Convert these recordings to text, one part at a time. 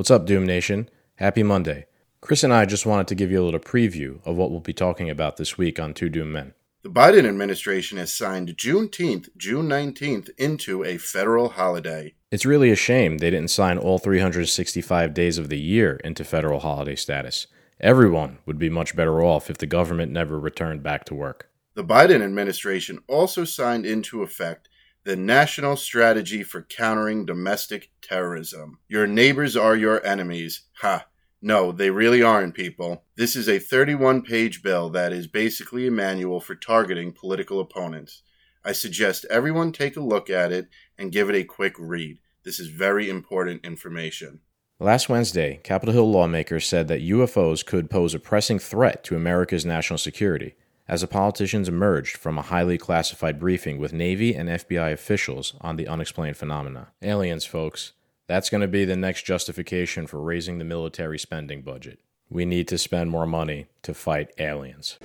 What's up, Doom Nation? Happy Monday. Chris and I just wanted to give you a little preview of what we'll be talking about this week on Two Doom Men. The Biden administration has signed Juneteenth, June 19th, into a federal holiday. It's really a shame they didn't sign all 365 days of the year into federal holiday status. Everyone would be much better off if the government never returned back to work. The Biden administration also signed into effect the National Strategy for Countering Domestic Terrorism. Your neighbors are your enemies. Ha. No, they really aren't, people. This is a 31 page bill that is basically a manual for targeting political opponents. I suggest everyone take a look at it and give it a quick read. This is very important information. Last Wednesday, Capitol Hill lawmakers said that UFOs could pose a pressing threat to America's national security as the politicians emerged from a highly classified briefing with Navy and FBI officials on the unexplained phenomena. Aliens, folks. That's going to be the next justification for raising the military spending budget. We need to spend more money to fight aliens.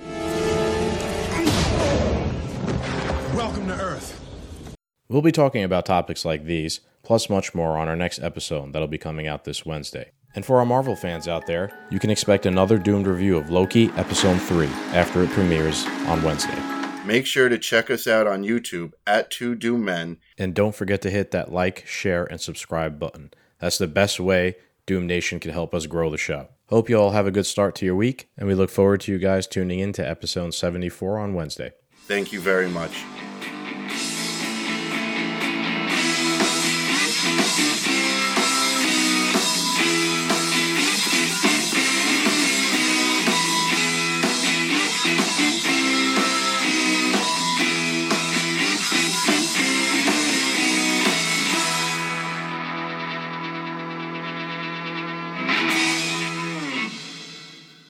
Welcome to Earth. We'll be talking about topics like these, plus much more on our next episode that'll be coming out this Wednesday. And for our Marvel fans out there, you can expect another doomed review of Loki Episode 3 after it premieres on Wednesday. Make sure to check us out on YouTube at Two Doom Men. And don't forget to hit that like, share, and subscribe button. That's the best way Doom Nation can help us grow the show. Hope you all have a good start to your week, and we look forward to you guys tuning in to episode 74 on Wednesday. Thank you very much.